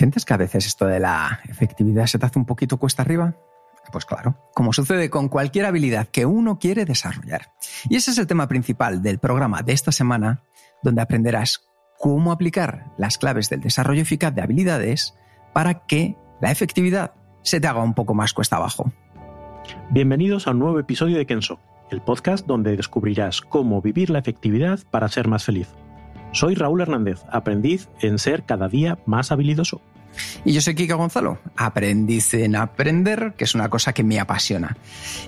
¿Sientes que a veces esto de la efectividad se te hace un poquito cuesta arriba? Pues claro, como sucede con cualquier habilidad que uno quiere desarrollar. Y ese es el tema principal del programa de esta semana, donde aprenderás cómo aplicar las claves del desarrollo eficaz de habilidades para que la efectividad se te haga un poco más cuesta abajo. Bienvenidos a un nuevo episodio de Kenso, el podcast donde descubrirás cómo vivir la efectividad para ser más feliz. Soy Raúl Hernández, aprendiz en ser cada día más habilidoso. Y yo soy Kika Gonzalo, aprendiz en aprender, que es una cosa que me apasiona.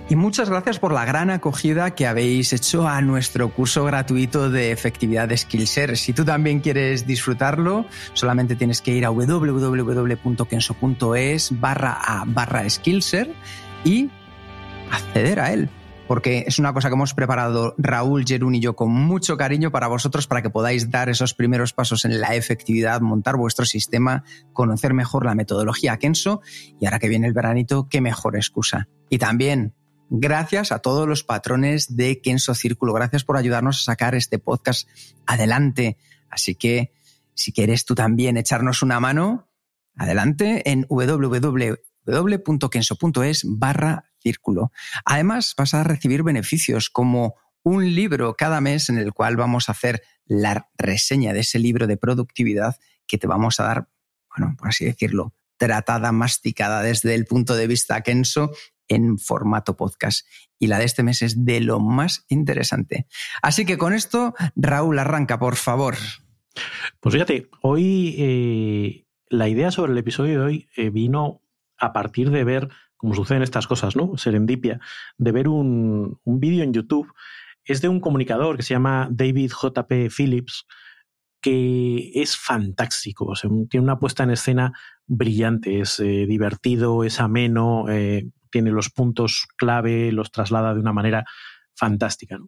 Y muchas gracias por la gran acogida que habéis hecho a nuestro curso gratuito de efectividad de Skillshare. Si tú también quieres disfrutarlo, solamente tienes que ir a www.kenso.es barra a barra Skillshare y acceder a él porque es una cosa que hemos preparado Raúl, Jerún y yo con mucho cariño para vosotros, para que podáis dar esos primeros pasos en la efectividad, montar vuestro sistema, conocer mejor la metodología Kenso y ahora que viene el veranito, qué mejor excusa. Y también gracias a todos los patrones de Kenso Círculo, gracias por ayudarnos a sacar este podcast adelante. Así que si quieres tú también echarnos una mano, adelante en www.kenso.es barra círculo. Además, vas a recibir beneficios como un libro cada mes en el cual vamos a hacer la reseña de ese libro de productividad que te vamos a dar, bueno, por así decirlo, tratada, masticada desde el punto de vista Kenso en formato podcast. Y la de este mes es de lo más interesante. Así que con esto, Raúl, arranca, por favor. Pues fíjate, hoy eh, la idea sobre el episodio de hoy eh, vino a partir de ver como suceden estas cosas, ¿no? Serendipia, de ver un, vídeo en YouTube. Es de un comunicador que se llama David JP Phillips, que es fantástico. tiene una puesta en escena brillante, es eh, divertido, es ameno, eh, tiene los puntos clave, los traslada de una manera fantástica.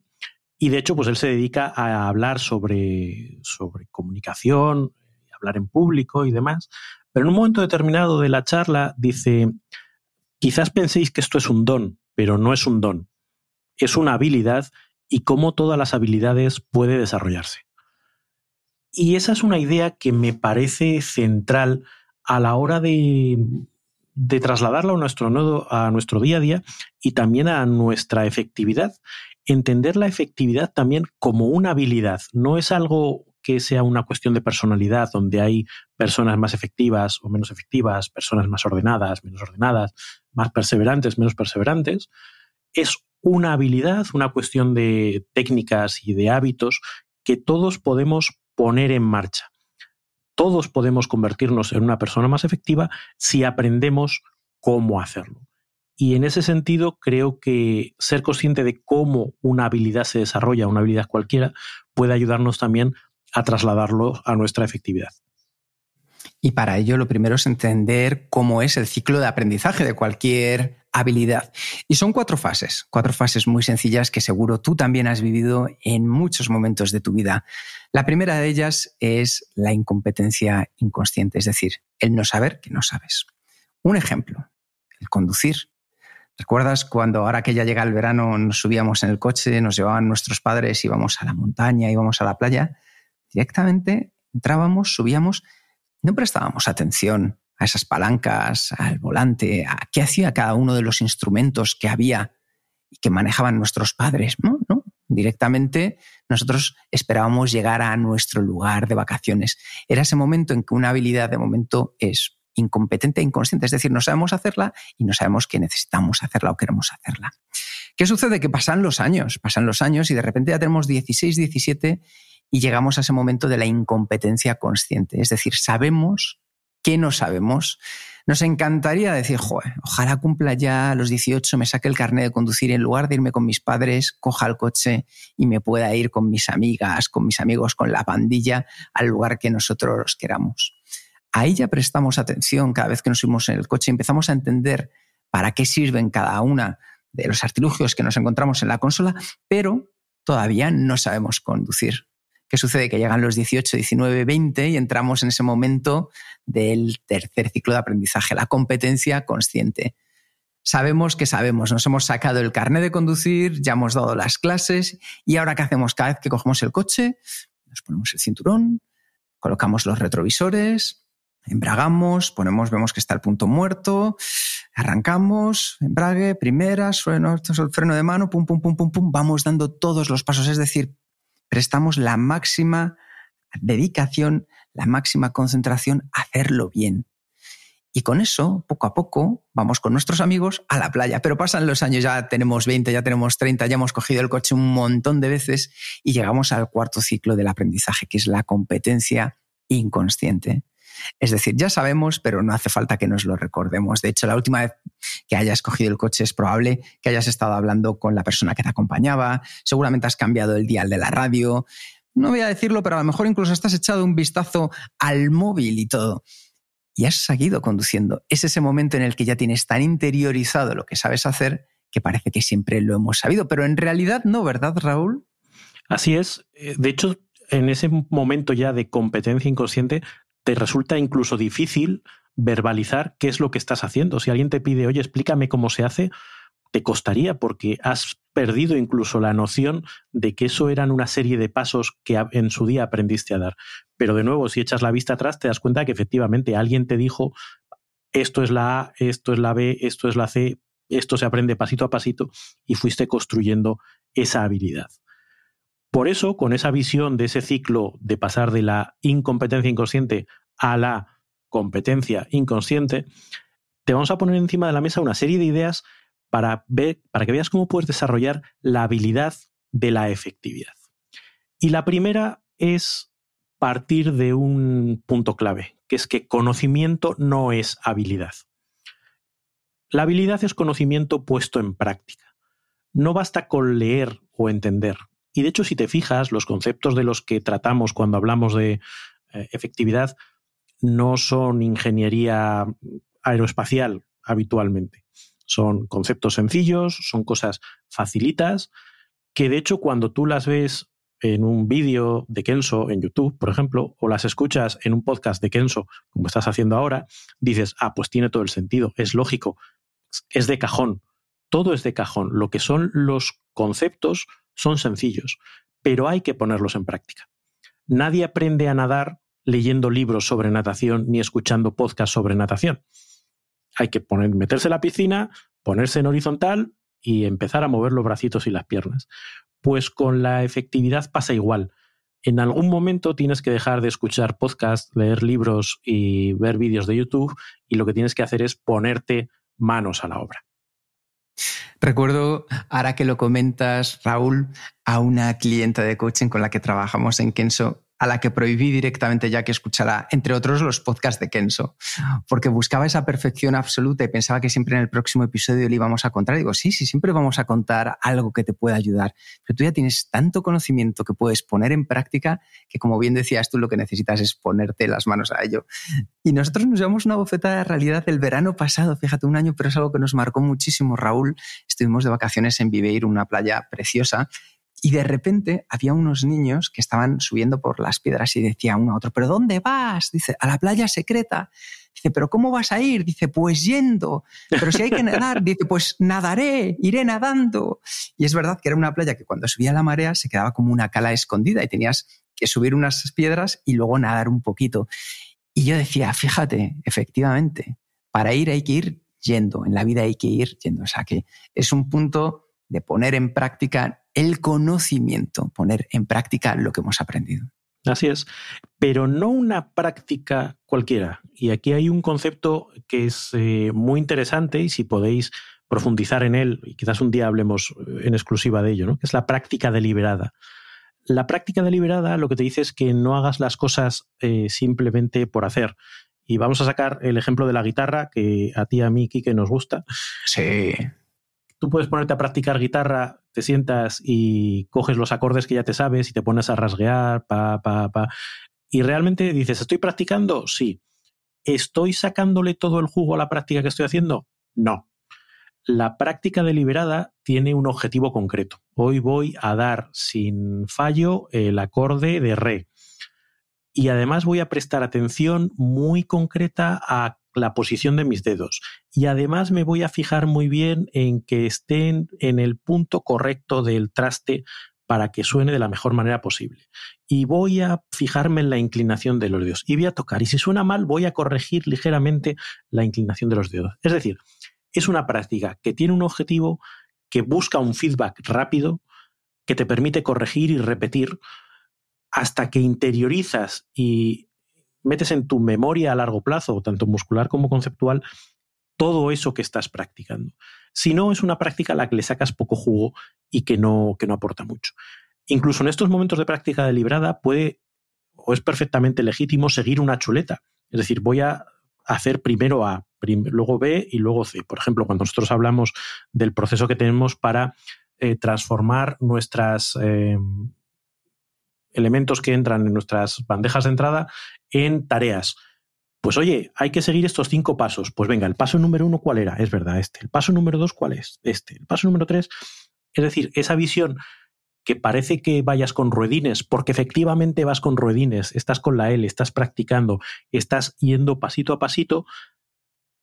Y de hecho, pues él se dedica a hablar sobre, sobre comunicación, hablar en público y demás. Pero en un momento determinado de la charla dice, Quizás penséis que esto es un don, pero no es un don. Es una habilidad y cómo todas las habilidades puede desarrollarse. Y esa es una idea que me parece central a la hora de, de trasladarla a nuestro nodo, a nuestro día a día y también a nuestra efectividad. Entender la efectividad también como una habilidad. No es algo que sea una cuestión de personalidad, donde hay personas más efectivas o menos efectivas, personas más ordenadas, menos ordenadas, más perseverantes, menos perseverantes. Es una habilidad, una cuestión de técnicas y de hábitos que todos podemos poner en marcha. Todos podemos convertirnos en una persona más efectiva si aprendemos cómo hacerlo. Y en ese sentido, creo que ser consciente de cómo una habilidad se desarrolla, una habilidad cualquiera, puede ayudarnos también a trasladarlo a nuestra efectividad. Y para ello lo primero es entender cómo es el ciclo de aprendizaje de cualquier habilidad. Y son cuatro fases, cuatro fases muy sencillas que seguro tú también has vivido en muchos momentos de tu vida. La primera de ellas es la incompetencia inconsciente, es decir, el no saber que no sabes. Un ejemplo, el conducir. ¿Recuerdas cuando ahora que ya llega el verano nos subíamos en el coche, nos llevaban nuestros padres, íbamos a la montaña, íbamos a la playa? Directamente entrábamos, subíamos, no prestábamos atención a esas palancas, al volante, a qué hacía cada uno de los instrumentos que había y que manejaban nuestros padres. No, no. Directamente nosotros esperábamos llegar a nuestro lugar de vacaciones. Era ese momento en que una habilidad de momento es incompetente e inconsciente, es decir, no sabemos hacerla y no sabemos que necesitamos hacerla o queremos hacerla. ¿Qué sucede? Que pasan los años, pasan los años y de repente ya tenemos 16, 17 y llegamos a ese momento de la incompetencia consciente. Es decir, sabemos ¿Qué no sabemos? Nos encantaría decir, Joder, ojalá cumpla ya a los 18, me saque el carnet de conducir en lugar de irme con mis padres, coja el coche y me pueda ir con mis amigas, con mis amigos, con la pandilla al lugar que nosotros queramos. Ahí ya prestamos atención cada vez que nos subimos en el coche empezamos a entender para qué sirven cada una de los artilugios que nos encontramos en la consola, pero todavía no sabemos conducir. ¿Qué sucede? Que llegan los 18, 19, 20 y entramos en ese momento del tercer ciclo de aprendizaje, la competencia consciente. Sabemos que sabemos, nos hemos sacado el carnet de conducir, ya hemos dado las clases y ahora ¿qué hacemos? Cada vez que cogemos el coche, nos ponemos el cinturón, colocamos los retrovisores, embragamos, ponemos, vemos que está el punto muerto, arrancamos, embrague, primera, sueno, el freno de mano, pum, pum, pum, pum, pum, vamos dando todos los pasos, es decir, prestamos la máxima dedicación, la máxima concentración a hacerlo bien. Y con eso, poco a poco, vamos con nuestros amigos a la playa. Pero pasan los años, ya tenemos 20, ya tenemos 30, ya hemos cogido el coche un montón de veces y llegamos al cuarto ciclo del aprendizaje, que es la competencia inconsciente. Es decir, ya sabemos, pero no hace falta que nos lo recordemos. De hecho, la última vez que hayas cogido el coche es probable que hayas estado hablando con la persona que te acompañaba, seguramente has cambiado el dial de la radio. No voy a decirlo, pero a lo mejor incluso estás echado un vistazo al móvil y todo. Y has seguido conduciendo. Es ese momento en el que ya tienes tan interiorizado lo que sabes hacer que parece que siempre lo hemos sabido, pero en realidad no, ¿verdad, Raúl? Así es. Eh, de hecho, en ese momento ya de competencia inconsciente, te resulta incluso difícil verbalizar qué es lo que estás haciendo. Si alguien te pide, oye, explícame cómo se hace, te costaría porque has perdido incluso la noción de que eso eran una serie de pasos que en su día aprendiste a dar. Pero de nuevo, si echas la vista atrás, te das cuenta que efectivamente alguien te dijo, esto es la A, esto es la B, esto es la C, esto se aprende pasito a pasito y fuiste construyendo esa habilidad. Por eso, con esa visión de ese ciclo de pasar de la incompetencia inconsciente a la competencia inconsciente, te vamos a poner encima de la mesa una serie de ideas para, que veas cómo puedes desarrollar la habilidad de la efectividad. Y la primera es partir de un punto clave, que es que conocimiento no es habilidad. La habilidad es conocimiento puesto en práctica. No basta con leer o entender. Y de hecho, si te fijas, los conceptos de los que tratamos cuando hablamos de eh, efectividad no son ingeniería aeroespacial habitualmente. Son conceptos sencillos, son cosas facilitas, que de hecho cuando tú las ves en un vídeo de Kenso en YouTube, por ejemplo, o las escuchas en un podcast de Kenso, como estás haciendo ahora, dices, ah, pues tiene todo el sentido, es lógico, es de cajón, todo es de cajón. Lo que son los conceptos son sencillos, pero hay que ponerlos en práctica. Nadie aprende a nadar leyendo libros sobre natación ni escuchando podcasts sobre natación. Hay que poner, meterse en la piscina, ponerse en horizontal y empezar a mover los bracitos y las piernas. Pues con la efectividad pasa igual. En algún momento tienes que dejar de escuchar podcasts, leer libros y ver vídeos de YouTube y lo que tienes que hacer es ponerte manos a la obra. Recuerdo, ahora que lo comentas, Raúl, a una clienta de coaching con la que trabajamos en Kenso a la que prohibí directamente ya que escuchara, entre otros, los podcasts de Kenso, porque buscaba esa perfección absoluta y pensaba que siempre en el próximo episodio le íbamos a contar. digo, sí, sí, siempre vamos a contar algo que te pueda ayudar, pero tú ya tienes tanto conocimiento que puedes poner en práctica que, como bien decías tú, lo que necesitas es ponerte las manos a ello. Y nosotros nos llevamos una bofeta de realidad el verano pasado, fíjate, un año, pero es algo que nos marcó muchísimo, Raúl. Estuvimos de vacaciones en Viveiro, una playa preciosa, y de repente había unos niños que estaban subiendo por las piedras y decía uno a otro, ¿pero dónde vas? Dice, a la playa secreta. Dice, ¿pero cómo vas a ir? Dice, pues yendo. Pero si hay que nadar, dice, pues nadaré, iré nadando. Y es verdad que era una playa que cuando subía la marea se quedaba como una cala escondida y tenías que subir unas piedras y luego nadar un poquito. Y yo decía, fíjate, efectivamente, para ir hay que ir yendo, en la vida hay que ir yendo. O sea que es un punto de poner en práctica el conocimiento, poner en práctica lo que hemos aprendido. Así es, pero no una práctica cualquiera. Y aquí hay un concepto que es eh, muy interesante y si podéis profundizar en él, y quizás un día hablemos eh, en exclusiva de ello, ¿no? que es la práctica deliberada. La práctica deliberada lo que te dice es que no hagas las cosas eh, simplemente por hacer. Y vamos a sacar el ejemplo de la guitarra, que a ti, a mí, que nos gusta. Sí. Tú puedes ponerte a practicar guitarra, te sientas y coges los acordes que ya te sabes y te pones a rasguear, pa, pa, pa. Y realmente dices, ¿estoy practicando? Sí. ¿Estoy sacándole todo el jugo a la práctica que estoy haciendo? No. La práctica deliberada tiene un objetivo concreto. Hoy voy a dar sin fallo el acorde de re y además voy a prestar atención muy concreta a la posición de mis dedos. Y además me voy a fijar muy bien en que estén en el punto correcto del traste para que suene de la mejor manera posible. Y voy a fijarme en la inclinación de los dedos. Y voy a tocar. Y si suena mal, voy a corregir ligeramente la inclinación de los dedos. Es decir, es una práctica que tiene un objetivo, que busca un feedback rápido, que te permite corregir y repetir hasta que interiorizas y metes en tu memoria a largo plazo, tanto muscular como conceptual, todo eso que estás practicando. Si no, es una práctica a la que le sacas poco jugo y que no, que no aporta mucho. Incluso en estos momentos de práctica deliberada puede o es perfectamente legítimo seguir una chuleta. Es decir, voy a hacer primero A, luego B y luego C. Por ejemplo, cuando nosotros hablamos del proceso que tenemos para eh, transformar nuestras eh, elementos que entran en nuestras bandejas de entrada en tareas. Pues oye, hay que seguir estos cinco pasos. Pues venga, el paso número uno, ¿cuál era? Es verdad, este. El paso número dos, ¿cuál es? Este. El paso número tres, es decir, esa visión que parece que vayas con ruedines, porque efectivamente vas con ruedines, estás con la L, estás practicando, estás yendo pasito a pasito,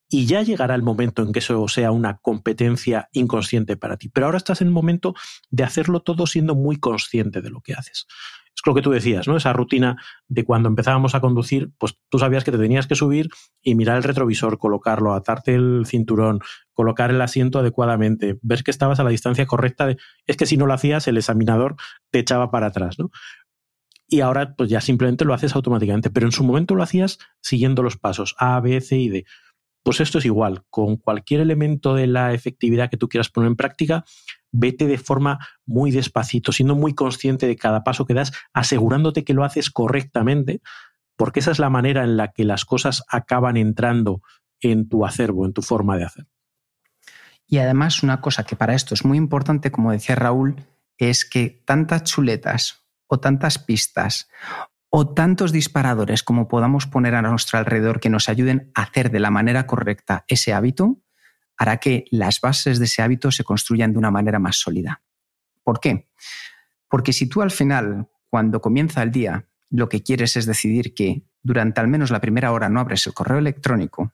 y ya llegará el momento en que eso sea una competencia inconsciente para ti. Pero ahora estás en el momento de hacerlo todo siendo muy consciente de lo que haces es lo que tú decías, ¿no? Esa rutina de cuando empezábamos a conducir, pues tú sabías que te tenías que subir y mirar el retrovisor, colocarlo, atarte el cinturón, colocar el asiento adecuadamente, ver que estabas a la distancia correcta. De, es que si no lo hacías, el examinador te echaba para atrás, ¿no? Y ahora, pues ya simplemente lo haces automáticamente, pero en su momento lo hacías siguiendo los pasos A, B, C y D. Pues esto es igual, con cualquier elemento de la efectividad que tú quieras poner en práctica, vete de forma muy despacito, siendo muy consciente de cada paso que das, asegurándote que lo haces correctamente, porque esa es la manera en la que las cosas acaban entrando en tu acervo, en tu forma de hacer. Y además una cosa que para esto es muy importante, como decía Raúl, es que tantas chuletas o tantas pistas o tantos disparadores como podamos poner a nuestro alrededor que nos ayuden a hacer de la manera correcta ese hábito, hará que las bases de ese hábito se construyan de una manera más sólida. ¿Por qué? Porque si tú al final, cuando comienza el día, lo que quieres es decidir que durante al menos la primera hora no abres el correo electrónico,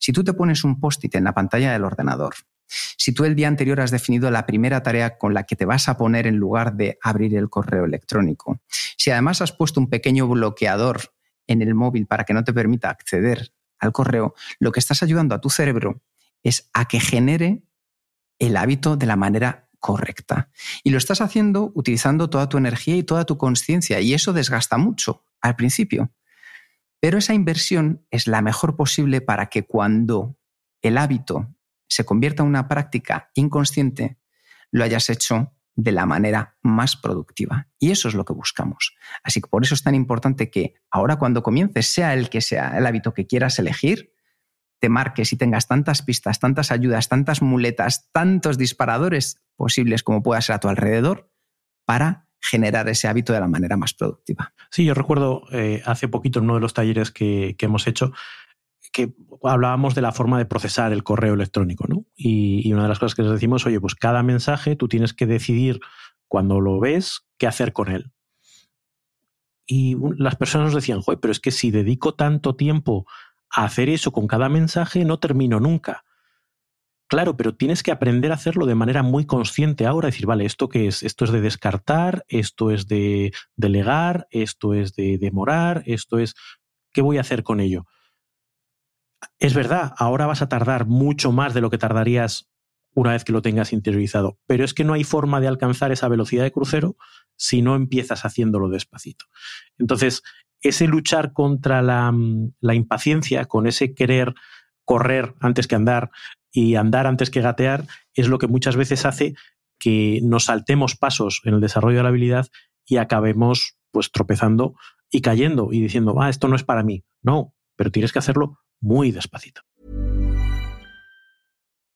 si tú te pones un post-it en la pantalla del ordenador, si tú el día anterior has definido la primera tarea con la que te vas a poner en lugar de abrir el correo electrónico, si además has puesto un pequeño bloqueador en el móvil para que no te permita acceder al correo, lo que estás ayudando a tu cerebro es a que genere el hábito de la manera correcta. Y lo estás haciendo utilizando toda tu energía y toda tu conciencia, y eso desgasta mucho al principio. Pero esa inversión es la mejor posible para que cuando el hábito se convierta en una práctica inconsciente, lo hayas hecho de la manera más productiva. Y eso es lo que buscamos. Así que por eso es tan importante que ahora cuando comiences, sea el que sea el hábito que quieras elegir, te marques y tengas tantas pistas, tantas ayudas, tantas muletas, tantos disparadores posibles como pueda ser a tu alrededor para generar ese hábito de la manera más productiva. Sí, yo recuerdo eh, hace poquito en uno de los talleres que, hemos hecho que hablábamos de la forma de procesar el correo electrónico, ¿no? Y, una de las cosas que les decimos, oye, pues cada mensaje tú tienes que decidir cuando lo ves qué hacer con él. Y las personas nos decían, joder, pero es que si dedico tanto tiempo hacer eso con cada mensaje no termino nunca. Claro, pero tienes que aprender a hacerlo de manera muy consciente ahora, decir, vale, ¿esto qué es? Esto es de descartar, esto es de delegar, esto es de demorar, esto es... ¿Qué voy a hacer con ello? Es verdad, ahora vas a tardar mucho más de lo que tardarías una vez que lo tengas interiorizado, pero es que no hay forma de alcanzar esa velocidad de crucero si no empiezas haciéndolo despacito. Entonces, ese luchar contra mm, la, impaciencia, con ese querer correr antes que andar y andar antes que gatear, es lo que muchas veces hace que nos saltemos pasos en el desarrollo de la habilidad y acabemos pues tropezando y cayendo y diciendo, ah, esto no es para mí. No, pero tienes que hacerlo muy despacito.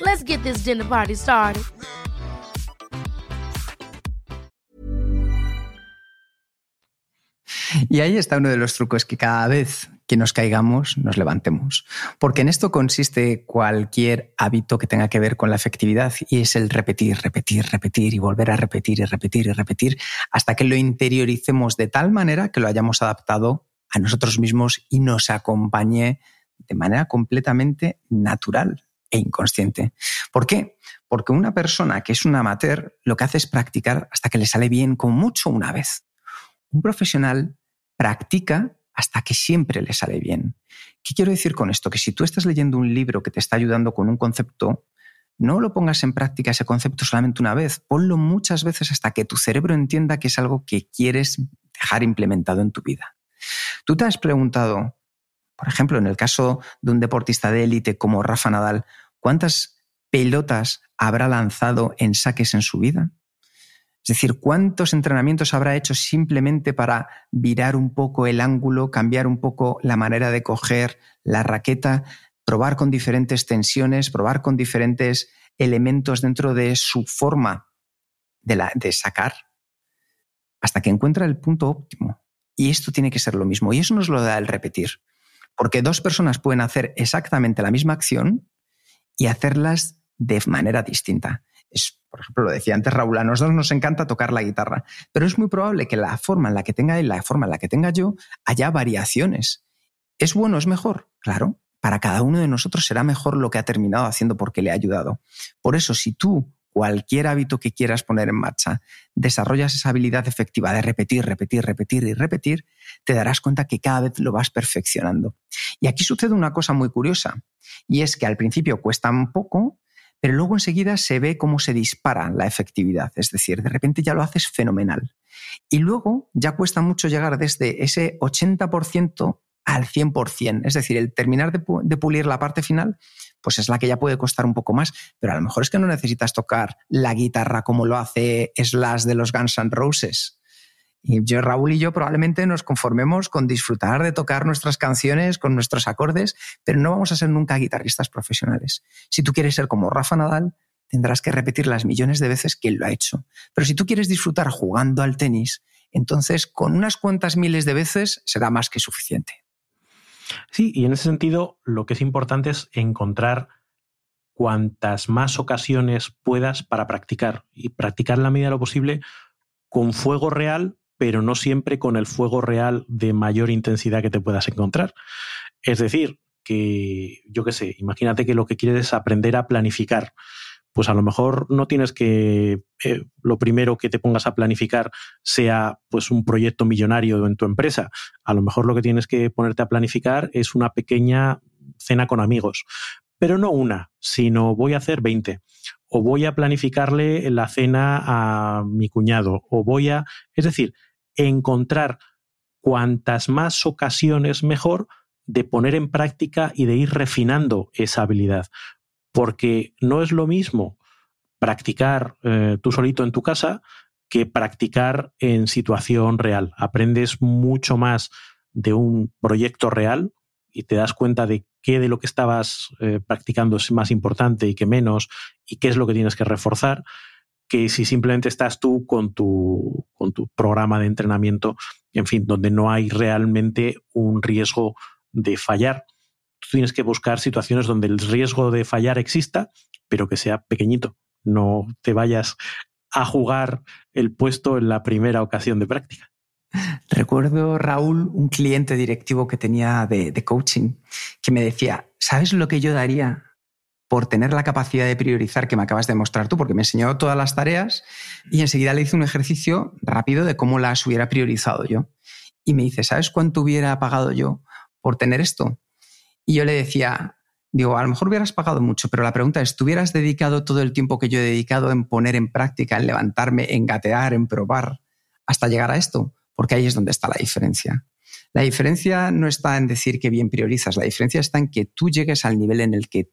Let's get this dinner party started. Y ahí está uno de los trucos que cada vez que nos caigamos nos levantemos. Porque en esto consiste cualquier hábito que tenga que ver con la efectividad y es el repetir, repetir, repetir y volver a repetir y repetir y repetir hasta que lo interioricemos de tal manera que lo hayamos adaptado a nosotros mismos y nos acompañe de manera completamente natural e inconsciente. ¿Por qué? Porque una persona que es un amateur lo que hace es practicar hasta que le sale bien, con mucho una vez. Un profesional practica hasta que siempre le sale bien. ¿Qué quiero decir con esto? Que si tú estás leyendo un libro que te está ayudando con un concepto, no lo pongas en práctica ese concepto solamente una vez, ponlo muchas veces hasta que tu cerebro entienda que es algo que quieres dejar implementado en tu vida. Tú te has preguntado, por ejemplo, en el caso de un deportista de élite como Rafa Nadal, ¿cuántas pelotas habrá lanzado en saques en su vida? Es decir, ¿cuántos entrenamientos habrá hecho simplemente para virar un poco el ángulo, cambiar un poco la manera de coger la raqueta, probar con diferentes tensiones, probar con diferentes elementos dentro de su forma de, sacar, hasta que encuentra el punto óptimo? Y esto tiene que ser lo mismo. Y eso nos lo da el repetir. Porque dos personas pueden hacer exactamente la misma acción y hacerlas de manera distinta. Es, por ejemplo, lo decía antes Raúl, a nosotros nos encanta tocar la guitarra, pero es muy probable que la forma en la que tenga él, la forma en la que tenga yo, haya variaciones. ¿Es bueno, es mejor? Claro, para cada uno de nosotros será mejor lo que ha terminado haciendo porque le ha ayudado. Por eso, si tú cualquier hábito que quieras poner en marcha, desarrollas esa habilidad efectiva de repetir, repetir, repetir y repetir, te darás cuenta que cada vez lo vas perfeccionando. Y aquí sucede una cosa muy curiosa, y es que al principio cuesta un poco, pero luego enseguida se ve cómo se dispara la efectividad, es decir, de repente ya lo haces fenomenal. Y luego ya cuesta mucho llegar desde ese 80% al 100%, es decir, el terminar de, pulir la parte final, pues es la que ya puede costar un poco más, pero a lo mejor es que no necesitas tocar la guitarra como lo hace Slash de los Guns N' Roses. Y yo, Raúl y yo probablemente nos conformemos con disfrutar de tocar nuestras canciones con nuestros acordes, pero no vamos a ser nunca guitarristas profesionales. Si tú quieres ser como Rafa Nadal, tendrás que repetir las millones de veces que él lo ha hecho. Pero si tú quieres disfrutar jugando al tenis, entonces con unas cuantas miles de veces será más que suficiente. Sí, y en ese sentido lo que es importante es encontrar cuantas más ocasiones puedas para practicar y practicar en la medida de lo posible con fuego real, pero no siempre con el fuego real de mayor intensidad que te puedas encontrar. Es decir, que yo qué sé, imagínate que lo que quieres es aprender a planificar pues a lo mejor no tienes que eh, lo primero que te pongas a planificar sea pues un proyecto millonario en tu empresa. A lo mejor lo que tienes que ponerte a planificar es una pequeña cena con amigos, pero no una, sino voy a hacer 20 o voy a planificarle la cena a mi cuñado. O voy a, es decir, encontrar cuantas más ocasiones mejor de poner en práctica y de ir refinando esa habilidad porque no es lo mismo practicar eh, tú solito en tu casa que practicar en situación real. Aprendes mucho más de un proyecto real y te das cuenta de qué de lo que estabas eh, practicando es más importante y qué menos y qué es lo que tienes que reforzar que si simplemente estás tú con tu, con tu programa de entrenamiento, en fin, donde no hay realmente un riesgo de fallar tienes que buscar situaciones donde el riesgo de fallar exista, pero que sea pequeñito. No te vayas a jugar el puesto en la primera ocasión de práctica. Recuerdo, Raúl, un cliente directivo que tenía de, coaching que me decía, ¿sabes lo que yo daría por tener la capacidad de priorizar que me acabas de mostrar tú? Porque me enseñó todas las tareas y enseguida le hice un ejercicio rápido de cómo las hubiera priorizado yo. Y me dice, ¿sabes cuánto hubiera pagado yo por tener esto? Y yo le decía, digo, a lo mejor hubieras pagado mucho, pero la pregunta es, ¿tú hubieras dedicado todo el tiempo que yo he dedicado en poner en práctica, en levantarme, en gatear, en probar, hasta llegar a esto? Porque ahí es donde está la diferencia. La diferencia no está en decir que bien priorizas, la diferencia está en que tú llegues al nivel en el que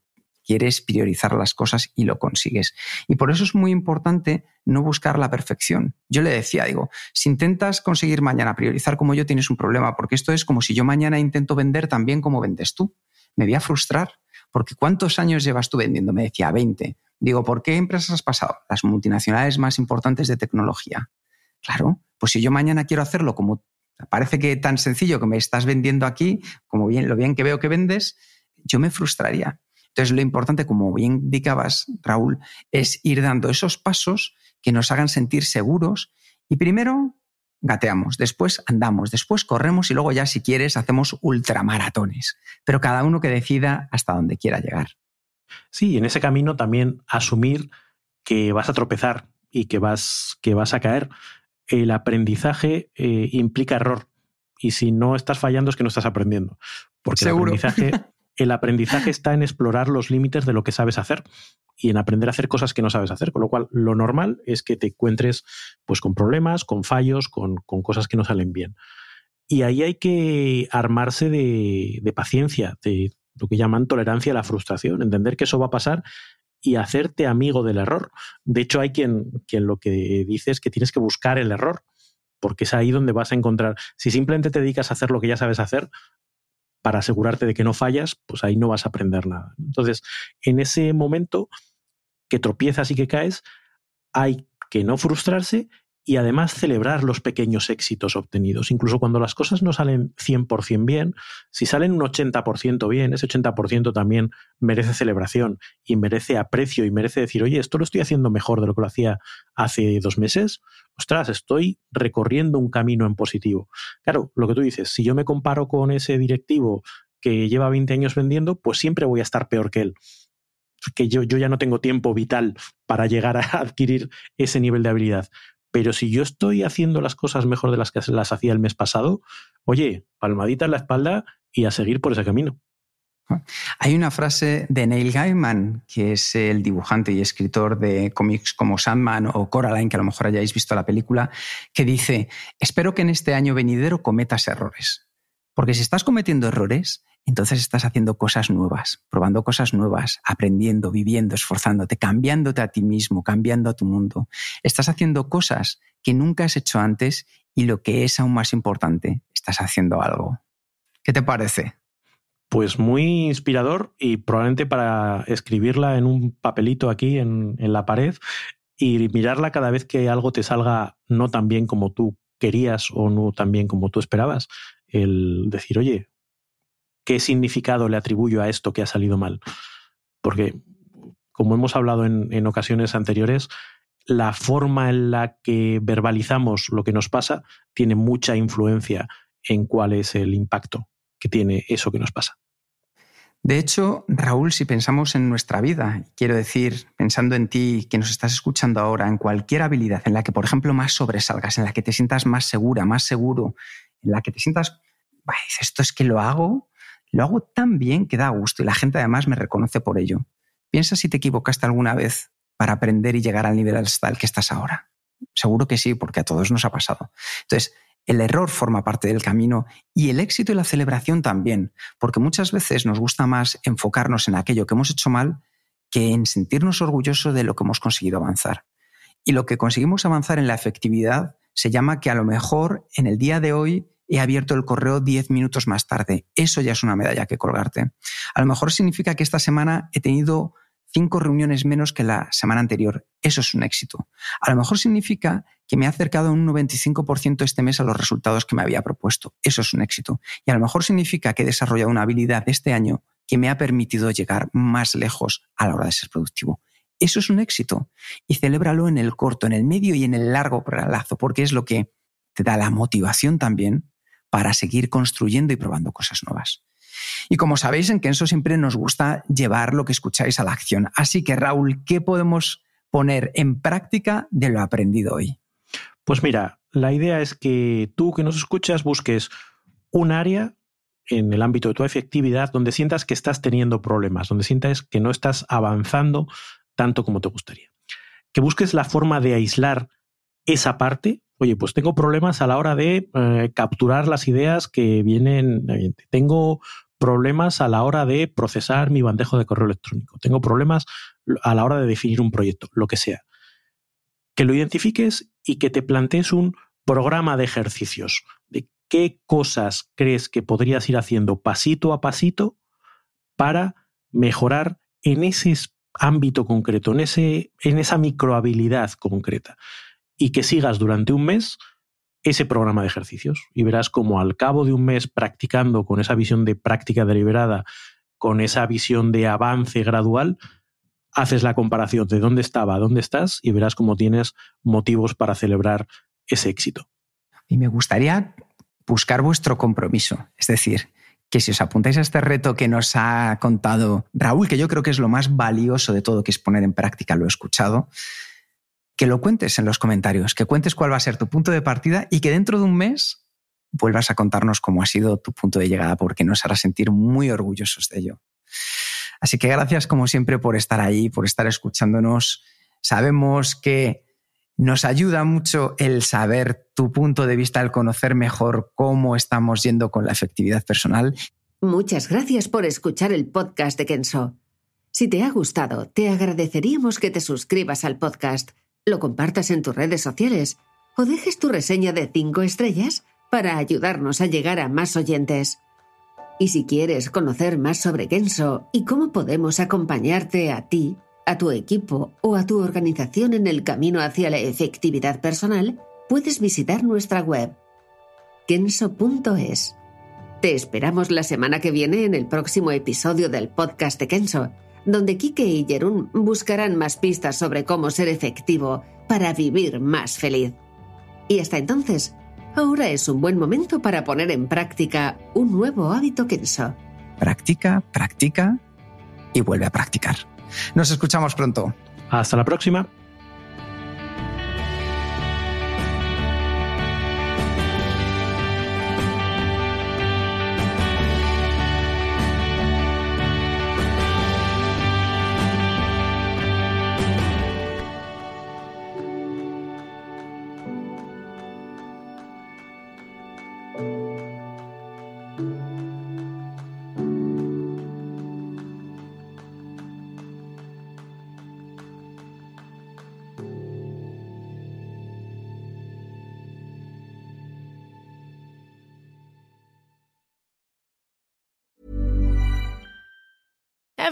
quieres priorizar las cosas y lo consigues. Y por eso es muy importante no buscar la perfección. Yo le decía, digo, si intentas conseguir mañana priorizar como yo, tienes un problema, porque esto es como si yo mañana intento vender tan bien como vendes tú. Me voy a frustrar, porque ¿cuántos años llevas tú vendiendo? Me decía, 20. Digo, ¿por qué empresas has pasado? Las multinacionales más importantes de tecnología. Claro, pues si yo mañana quiero hacerlo como parece que tan sencillo que me estás vendiendo aquí, como bien lo bien que veo que vendes, yo me frustraría. Entonces, lo importante, como bien indicabas, Raúl, es ir dando esos pasos que nos hagan sentir seguros y primero gateamos, después andamos, después corremos y luego ya si quieres hacemos ultramaratones, pero cada uno que decida hasta donde quiera llegar. Sí, en ese camino también asumir que vas a tropezar y que vas, que vas a caer. El aprendizaje eh, implica error y si no estás fallando es que no estás aprendiendo. Porque el aprendizaje el aprendizaje está en explorar los límites de lo que sabes hacer y en aprender a hacer cosas que no sabes hacer. Con lo cual, lo normal es que te encuentres pues, con problemas, con fallos, con, cosas que no salen bien. Y ahí hay que armarse de, de, paciencia, de lo que llaman tolerancia a la frustración, entender que eso va a pasar y hacerte amigo del error. De hecho, hay quien, quien lo que dice es que tienes que buscar el error, porque es ahí donde vas a encontrar. Si simplemente te dedicas a hacer lo que ya sabes hacer, para asegurarte de que no fallas, pues ahí no vas a aprender nada. Entonces, en ese momento que tropiezas y que caes, hay que no frustrarse y además celebrar los pequeños éxitos obtenidos. Incluso cuando las cosas no salen 100% bien, si salen un 80% bien, ese 80% también merece celebración y merece aprecio y merece decir, oye, esto lo estoy haciendo mejor de lo que lo hacía hace dos meses. Ostras, estoy recorriendo un camino en positivo. Claro, lo que tú dices, si yo me comparo con ese directivo que lleva 20 años vendiendo, pues siempre voy a estar peor que él que yo, yo ya no tengo tiempo vital para llegar a adquirir ese nivel de habilidad. Pero si yo estoy haciendo las cosas mejor de las que las hacía el mes pasado, oye, palmadita en la espalda y a seguir por ese camino. Hay una frase de Neil Gaiman, que es el dibujante y escritor de cómics como Sandman o Coraline, que a lo mejor hayáis visto la película, que dice, espero que en este año venidero cometas errores. Porque si estás cometiendo errores, entonces estás haciendo cosas nuevas, probando cosas nuevas, aprendiendo, viviendo, esforzándote, cambiándote a ti mismo, cambiando a tu mundo. Estás haciendo cosas que nunca has hecho antes y lo que es aún más importante, estás haciendo algo. ¿Qué te parece? Pues muy inspirador y probablemente para escribirla en un papelito aquí en, en la pared y mirarla cada vez que algo te salga no tan bien como tú querías o no tan bien como tú esperabas. El decir, oye, qué significado le atribuyo a esto que ha salido mal. Porque, como hemos hablado en, ocasiones anteriores, la forma en la que verbalizamos lo que nos pasa tiene mucha influencia en cuál es el impacto que tiene eso que nos pasa. De hecho, Raúl, si pensamos en nuestra vida, quiero decir, pensando en ti que nos estás escuchando ahora, en cualquier habilidad en la que, por ejemplo, más sobresalgas, en la que te sientas más segura, más seguro, en la que te sientas, esto es que lo hago lo hago tan bien que da gusto y la gente además me reconoce por ello. Piensa si te equivocaste alguna vez para aprender y llegar al nivel hasta que estás ahora. Seguro que sí, porque a todos nos ha pasado. Entonces, el error forma parte del camino y el éxito y la celebración también, porque muchas veces nos gusta más enfocarnos en aquello que hemos hecho mal que en sentirnos orgullosos de lo que hemos conseguido avanzar. Y lo que conseguimos avanzar en la efectividad se llama que a lo mejor en el día de hoy he abierto el correo 10 minutos más tarde. Eso ya es una medalla que colgarte. A lo mejor significa que esta semana he tenido cinco reuniones menos que la semana anterior. Eso es un éxito. A lo mejor significa que me he acercado un 95% este mes a los resultados que me había propuesto. Eso es un éxito. Y a lo mejor significa que he desarrollado una habilidad este año que me ha permitido llegar más lejos a la hora de ser productivo. Eso es un éxito. Y celébralo en el corto, en el medio y en el largo plazo, porque es lo que te da la motivación también para seguir construyendo y probando cosas nuevas. Y como sabéis, en Kenso siempre nos gusta llevar lo que escucháis a la acción. Así que, Raúl, ¿qué podemos poner en práctica de lo aprendido hoy? Pues mira, la idea es que tú que nos escuchas busques un área en el ámbito de tu efectividad donde sientas que estás teniendo problemas, donde sientas que no estás avanzando tanto como te gustaría. Que busques la forma de aislar esa parte. Oye, pues tengo problemas a la hora de eh, capturar las ideas que vienen. Tengo problemas a la hora de procesar mi bandejo de correo electrónico. Tengo problemas a la hora de definir un proyecto, lo que sea. Que lo identifiques y que te plantees un programa de ejercicios de qué cosas crees que podrías ir haciendo pasito a pasito para mejorar en ese ámbito concreto, en, ese, en esa microhabilidad concreta. Y que sigas durante un mes ese programa de ejercicios y verás como al cabo de un mes practicando con esa visión de práctica deliberada, con esa visión de avance gradual, haces la comparación de dónde estaba dónde estás y verás cómo tienes motivos para celebrar ese éxito. Y me gustaría buscar vuestro compromiso, es decir, que si os apuntáis a este reto que nos ha contado Raúl, que yo creo que es lo más valioso de todo, que es poner en práctica, lo he escuchado, que lo cuentes en los comentarios, que cuentes cuál va a ser tu punto de partida y que dentro de un mes vuelvas a contarnos cómo ha sido tu punto de llegada, porque nos hará sentir muy orgullosos de ello. Así que gracias como siempre por estar ahí, por estar escuchándonos. Sabemos que nos ayuda mucho el saber tu punto de vista, el conocer mejor cómo estamos yendo con la efectividad personal. Muchas gracias por escuchar el podcast de Kenso. Si te ha gustado, te agradeceríamos que te suscribas al podcast lo compartas en tus redes sociales o dejes tu reseña de 5 estrellas para ayudarnos a llegar a más oyentes. Y si quieres conocer más sobre Kenso y cómo podemos acompañarte a ti, a tu equipo o a tu organización en el camino hacia la efectividad personal, puedes visitar nuestra web kenso.es. Te esperamos la semana que viene en el próximo episodio del podcast de Kenso donde Kike y Jerún buscarán más pistas sobre cómo ser efectivo para vivir más feliz. Y hasta entonces, ahora es un buen momento para poner en práctica un nuevo hábito Kenso. Practica, practica y vuelve a practicar. Nos escuchamos pronto. Hasta la próxima.